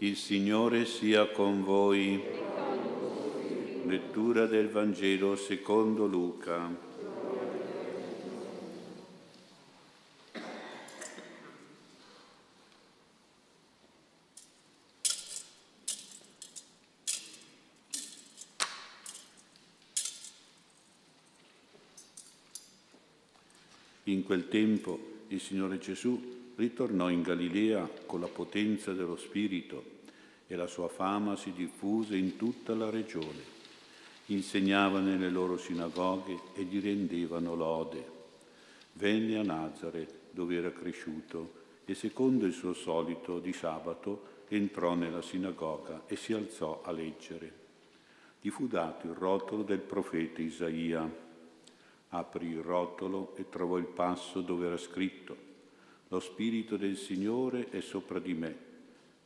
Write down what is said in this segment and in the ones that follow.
Il Signore sia con voi. Lettura del Vangelo secondo Luca. In quel tempo il Signore Gesù ritornò in Galilea con la potenza dello Spirito e la sua fama si diffuse in tutta la regione. Insegnava nelle loro sinagoghe e gli rendevano lode. Venne a Nazareth, dove era cresciuto, e secondo il suo solito di sabato entrò nella sinagoga e si alzò a leggere. Gli fu dato il rotolo del profeta Isaia Aprì il rotolo e trovò il passo dove era scritto, Lo Spirito del Signore è sopra di me,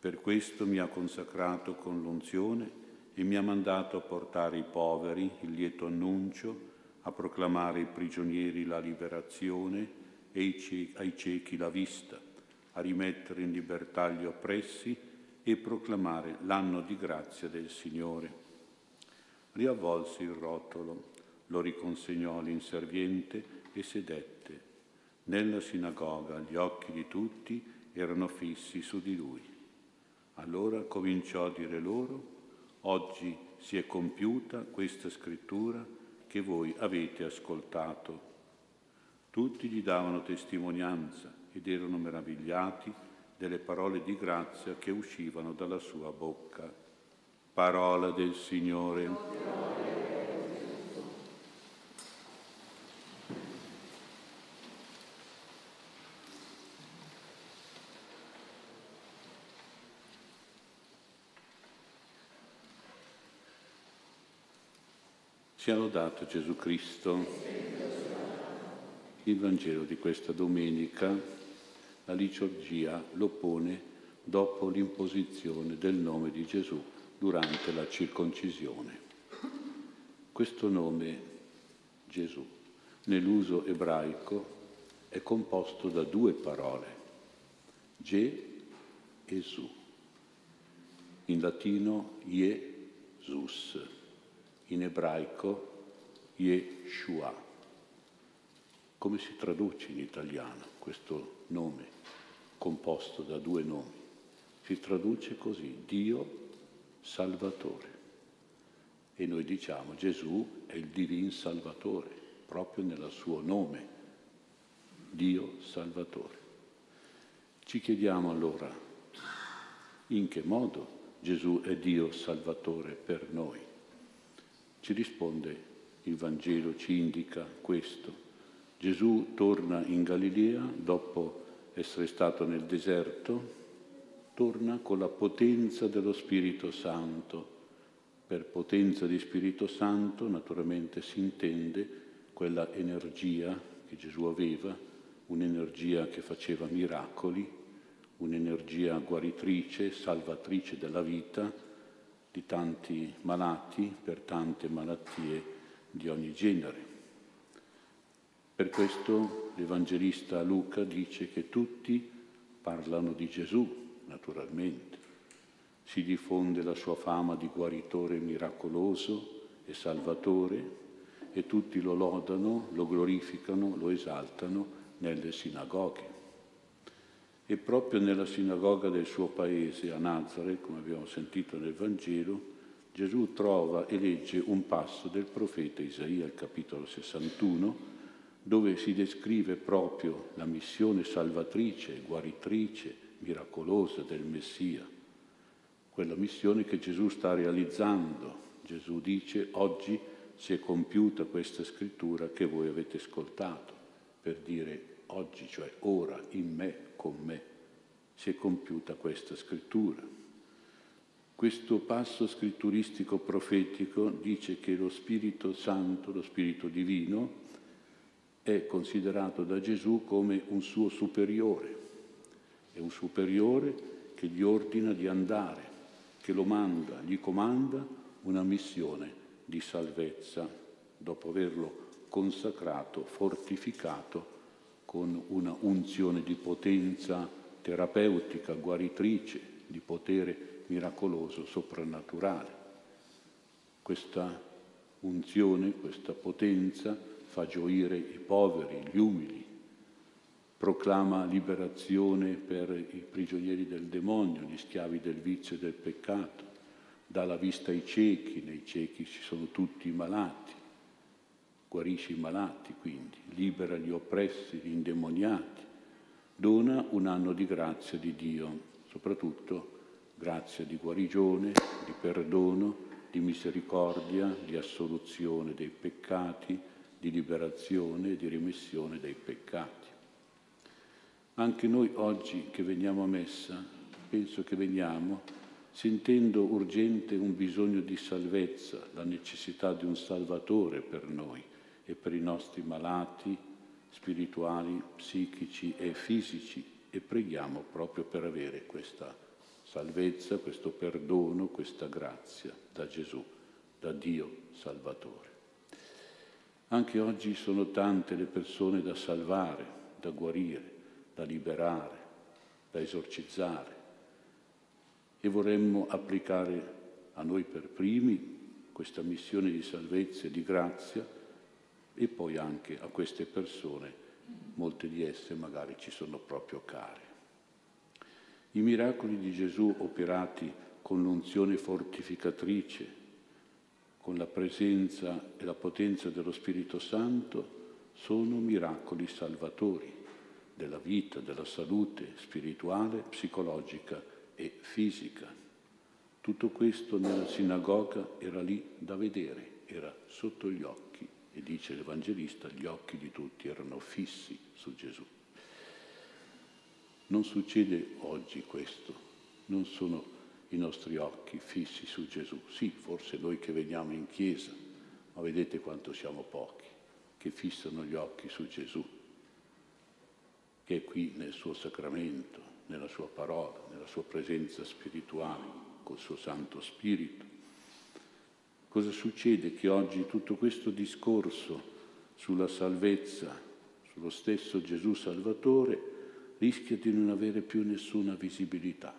per questo mi ha consacrato con l'unzione e mi ha mandato a portare i poveri il lieto annuncio, a proclamare ai prigionieri la liberazione e ai ciechi la vista, a rimettere in libertà gli oppressi e proclamare l'anno di grazia del Signore. Riavvolse il rotolo lo riconsegnò all'inserviente e sedette. Nella sinagoga gli occhi di tutti erano fissi su di lui. Allora cominciò a dire loro, oggi si è compiuta questa scrittura che voi avete ascoltato. Tutti gli davano testimonianza ed erano meravigliati delle parole di grazia che uscivano dalla sua bocca. Parola del Signore. Sia lodato Gesù Cristo. Il Vangelo di questa domenica, la liturgia lo pone dopo l'imposizione del nome di Gesù durante la circoncisione. Questo nome, Gesù, nell'uso ebraico è composto da due parole, Je e Su. In latino Jesus in ebraico Yeshua. Come si traduce in italiano questo nome composto da due nomi? Si traduce così, Dio Salvatore. E noi diciamo Gesù è il Divin Salvatore, proprio nel suo nome, Dio Salvatore. Ci chiediamo allora in che modo Gesù è Dio Salvatore per noi. Ci risponde il Vangelo, ci indica questo. Gesù torna in Galilea dopo essere stato nel deserto, torna con la potenza dello Spirito Santo. Per potenza di Spirito Santo naturalmente si intende quella energia che Gesù aveva, un'energia che faceva miracoli, un'energia guaritrice, salvatrice della vita, di tanti malati per tante malattie di ogni genere. Per questo l'Evangelista Luca dice che tutti parlano di Gesù, naturalmente. Si diffonde la sua fama di guaritore miracoloso e salvatore e tutti lo lodano, lo glorificano, lo esaltano nelle sinagoghe. E proprio nella sinagoga del suo paese, a Nazareth, come abbiamo sentito nel Vangelo, Gesù trova e legge un passo del profeta Isaia, capitolo 61, dove si descrive proprio la missione salvatrice, guaritrice, miracolosa del Messia, quella missione che Gesù sta realizzando. Gesù dice, oggi si è compiuta questa scrittura che voi avete ascoltato, per dire oggi, cioè ora, in me, con me si è compiuta questa scrittura. Questo passo scritturistico profetico dice che lo Spirito Santo, lo Spirito Divino, è considerato da Gesù come un suo superiore, è un superiore che gli ordina di andare, che lo manda, gli comanda una missione di salvezza dopo averlo consacrato, fortificato con una unzione di potenza terapeutica, guaritrice, di potere miracoloso, soprannaturale. Questa unzione, questa potenza fa gioire i poveri, gli umili, proclama liberazione per i prigionieri del demonio, gli schiavi del vizio e del peccato, dà la vista ai ciechi, nei ciechi ci sono tutti i malati, guarisce i malati quindi, libera gli oppressi, gli indemoniati, dona un anno di grazia di Dio, soprattutto grazia di guarigione, di perdono, di misericordia, di assoluzione dei peccati, di liberazione e di rimessione dei peccati. Anche noi oggi che veniamo a messa, penso che veniamo sentendo urgente un bisogno di salvezza, la necessità di un Salvatore per noi e per i nostri malati spirituali, psichici e fisici e preghiamo proprio per avere questa salvezza, questo perdono, questa grazia da Gesù, da Dio Salvatore. Anche oggi sono tante le persone da salvare, da guarire, da liberare, da esorcizzare e vorremmo applicare a noi per primi questa missione di salvezza e di grazia e poi anche a queste persone, molte di esse magari ci sono proprio care. I miracoli di Gesù operati con l'unzione fortificatrice, con la presenza e la potenza dello Spirito Santo, sono miracoli salvatori della vita, della salute spirituale, psicologica e fisica. Tutto questo nella sinagoga era lì da vedere, era sotto gli occhi e dice l'Evangelista, gli occhi di tutti erano fissi su Gesù. Non succede oggi questo, non sono i nostri occhi fissi su Gesù. Sì, forse noi che veniamo in chiesa, ma vedete quanto siamo pochi che fissano gli occhi su Gesù, che è qui nel suo sacramento, nella sua parola, nella sua presenza spirituale, col suo Santo Spirito Cosa succede? Che oggi tutto questo discorso sulla salvezza, sullo stesso Gesù Salvatore, rischia di non avere più nessuna visibilità,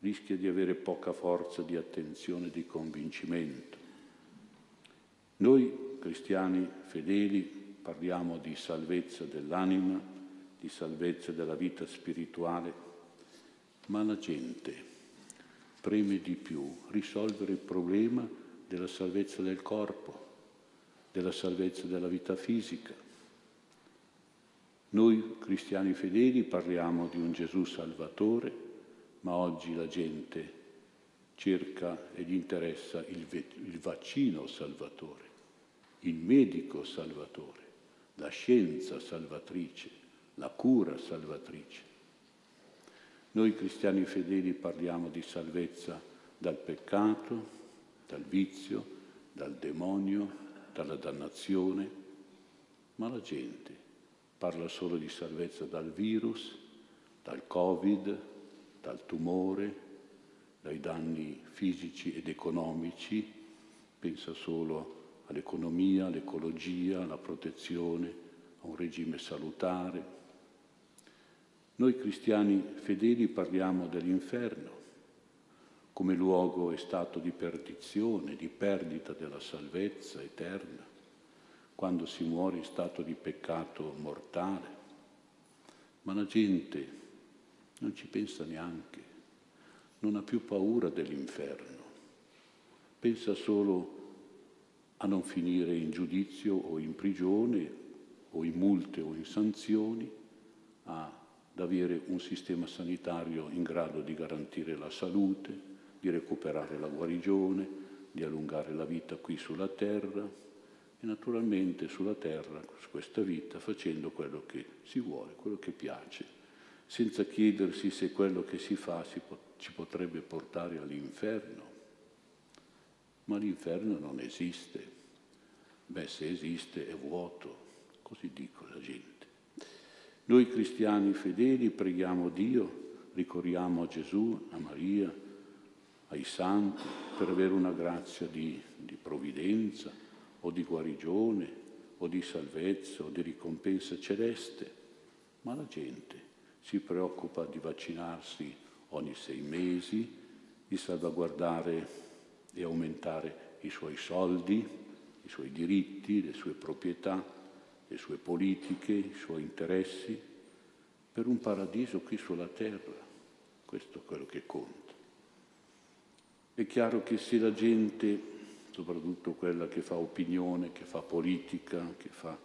rischia di avere poca forza di attenzione, di convincimento. Noi cristiani fedeli parliamo di salvezza dell'anima, di salvezza della vita spirituale, ma la gente preme di più risolvere il problema della salvezza del corpo, della salvezza della vita fisica. Noi cristiani fedeli parliamo di un Gesù salvatore, ma oggi la gente cerca e gli interessa il, il vaccino salvatore, il medico salvatore, la scienza salvatrice, la cura salvatrice. Noi cristiani fedeli parliamo di salvezza dal peccato, dal vizio, dal demonio, dalla dannazione, ma la gente parla solo di salvezza dal virus, dal covid, dal tumore, dai danni fisici ed economici, pensa solo all'economia, all'ecologia, alla protezione, a un regime salutare, noi cristiani fedeli parliamo dell'inferno come luogo e stato di perdizione, di perdita della salvezza eterna, quando si muore in stato di peccato mortale. Ma la gente non ci pensa neanche, non ha più paura dell'inferno, pensa solo a non finire in giudizio o in prigione o in multe o in sanzioni, a ad avere un sistema sanitario in grado di garantire la salute, di recuperare la guarigione, di allungare la vita qui sulla terra e naturalmente sulla terra, su questa vita, facendo quello che si vuole, quello che piace, senza chiedersi se quello che si fa si po- ci potrebbe portare all'inferno. Ma l'inferno non esiste. Beh, se esiste è vuoto, così dico la gente. Noi cristiani fedeli preghiamo Dio, ricorriamo a Gesù, a Maria, ai santi per avere una grazia di, di provvidenza o di guarigione o di salvezza o di ricompensa celeste, ma la gente si preoccupa di vaccinarsi ogni sei mesi, di salvaguardare e aumentare i suoi soldi, i suoi diritti, le sue proprietà, le sue politiche, i suoi interessi, per un paradiso qui sulla terra. Questo è quello che conta. È chiaro che se la gente, soprattutto quella che fa opinione, che fa politica, che fa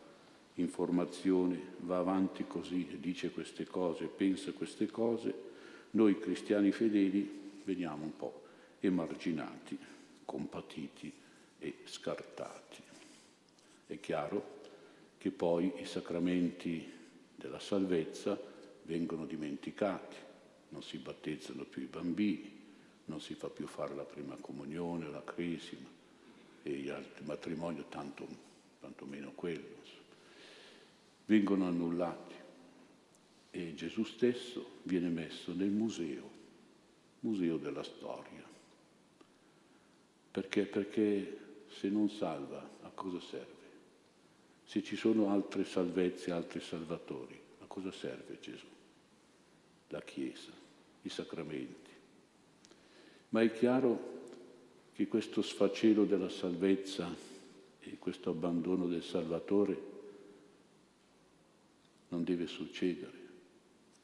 informazione, va avanti così e dice queste cose, pensa queste cose, noi cristiani fedeli veniamo un po' emarginati, compatiti e scartati. È chiaro che poi i sacramenti della salvezza vengono dimenticati, non si battezzano più i bambini, non si fa più fare la prima comunione, la cresima e gli altri matrimoni, tanto, tanto meno quello. Vengono annullati e Gesù stesso viene messo nel museo, museo della storia. Perché? Perché se non salva, a cosa serve? Se ci sono altre salvezze, altri salvatori, a cosa serve Gesù? La Chiesa, i sacramenti ma è chiaro che questo sfacelo della salvezza e questo abbandono del Salvatore non deve succedere.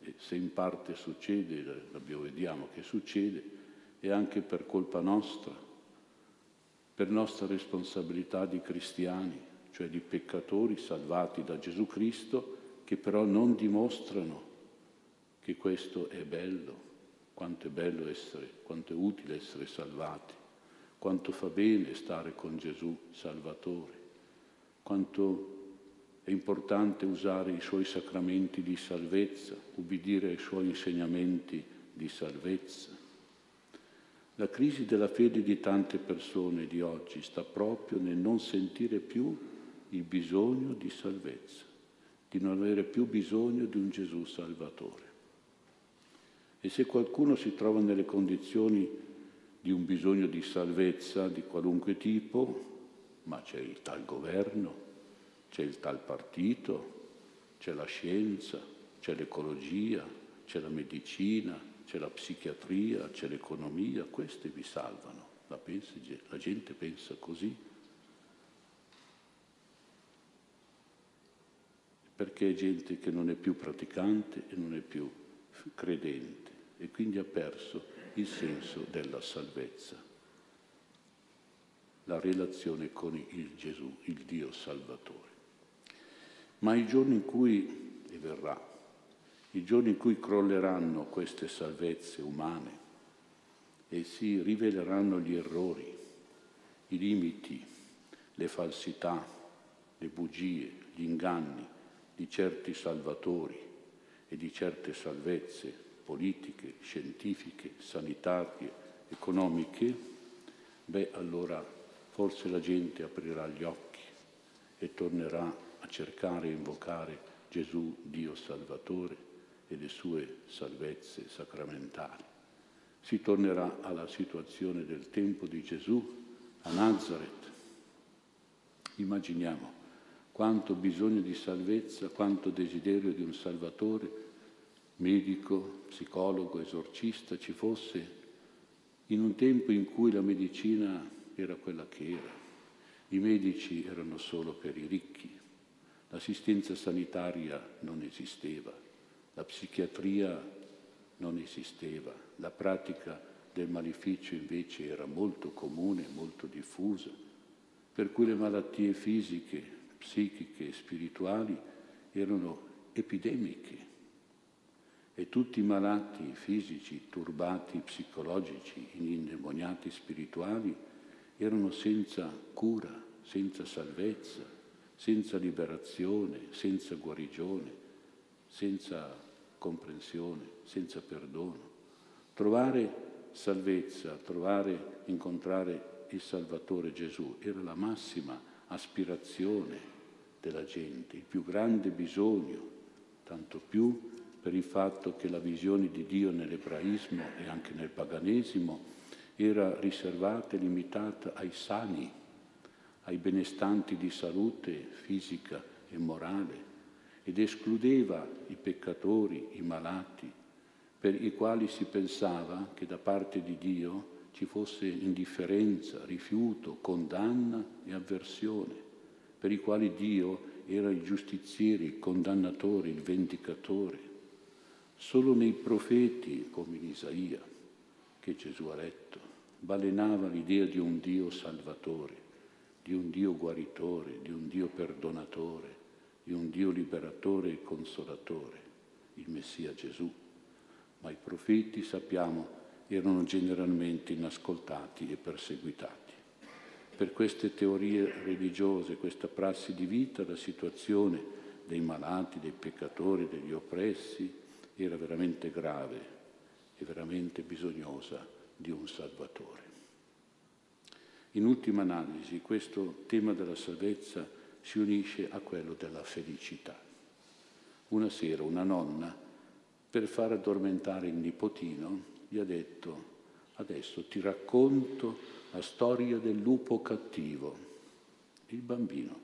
E se in parte succede, lo vediamo che succede, è anche per colpa nostra, per nostra responsabilità di cristiani, cioè di peccatori salvati da Gesù Cristo, che però non dimostrano che questo è bello, quanto è bello essere, quanto è utile essere salvati, quanto fa bene stare con Gesù Salvatore, quanto è importante usare i suoi sacramenti di salvezza, ubbidire ai suoi insegnamenti di salvezza. La crisi della fede di tante persone di oggi sta proprio nel non sentire più il bisogno di salvezza, di non avere più bisogno di un Gesù Salvatore. E se qualcuno si trova nelle condizioni di un bisogno di salvezza di qualunque tipo, ma c'è il tal governo, c'è il tal partito, c'è la scienza, c'è l'ecologia, c'è la medicina, c'è la psichiatria, c'è l'economia, queste vi salvano. La, pensi, la gente pensa così. Perché è gente che non è più praticante e non è più credente e quindi ha perso il senso della salvezza, la relazione con il Gesù, il Dio Salvatore. Ma i giorni in cui, e verrà, i giorni in cui crolleranno queste salvezze umane e si riveleranno gli errori, i limiti, le falsità, le bugie, gli inganni di certi salvatori e di certe salvezze politiche, scientifiche, sanitarie, economiche, beh allora forse la gente aprirà gli occhi e tornerà a cercare e invocare Gesù, Dio Salvatore e le sue salvezze sacramentali. Si tornerà alla situazione del tempo di Gesù a Nazareth. Immaginiamo quanto bisogno di salvezza, quanto desiderio di un Salvatore medico, psicologo, esorcista ci fosse in un tempo in cui la medicina era quella che era. I medici erano solo per i ricchi, l'assistenza sanitaria non esisteva, la psichiatria non esisteva, la pratica del maleficio invece era molto comune, molto diffusa, per cui le malattie fisiche, psichiche e spirituali erano epidemiche e tutti i malati fisici, turbati psicologici, indemoniati spirituali erano senza cura, senza salvezza, senza liberazione, senza guarigione, senza comprensione, senza perdono. Trovare salvezza, trovare, incontrare il Salvatore Gesù era la massima aspirazione della gente, il più grande bisogno, tanto più per il fatto che la visione di Dio nell'ebraismo e anche nel paganesimo era riservata e limitata ai sani, ai benestanti di salute fisica e morale ed escludeva i peccatori, i malati, per i quali si pensava che da parte di Dio ci fosse indifferenza, rifiuto, condanna e avversione, per i quali Dio era il giustiziere, il condannatore, il vendicatore. Solo nei profeti, come in Isaia, che Gesù ha letto, balenava l'idea di un Dio salvatore, di un Dio guaritore, di un Dio perdonatore, di un Dio liberatore e consolatore, il Messia Gesù. Ma i profeti, sappiamo, erano generalmente inascoltati e perseguitati. Per queste teorie religiose, questa prassi di vita, la situazione dei malati, dei peccatori, degli oppressi era veramente grave e veramente bisognosa di un Salvatore. In ultima analisi, questo tema della salvezza si unisce a quello della felicità. Una sera una nonna, per far addormentare il nipotino, gli ha detto, adesso ti racconto la storia del lupo cattivo, il bambino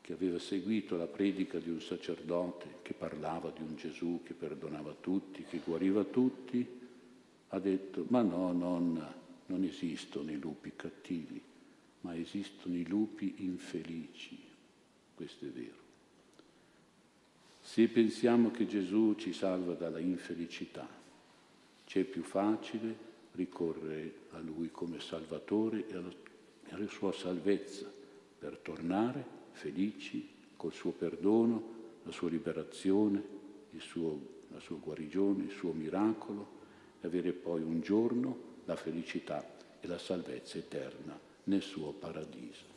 che aveva seguito la predica di un sacerdote che parlava di un Gesù che perdonava tutti, che guariva tutti, ha detto, ma no, nonna, non esistono i lupi cattivi, ma esistono i lupi infelici. Questo è vero. Se pensiamo che Gesù ci salva dalla infelicità, c'è più facile ricorrere a Lui come Salvatore e alla sua salvezza per tornare felici col suo perdono, la sua liberazione, suo, la sua guarigione, il suo miracolo e avere poi un giorno la felicità e la salvezza eterna nel suo paradiso.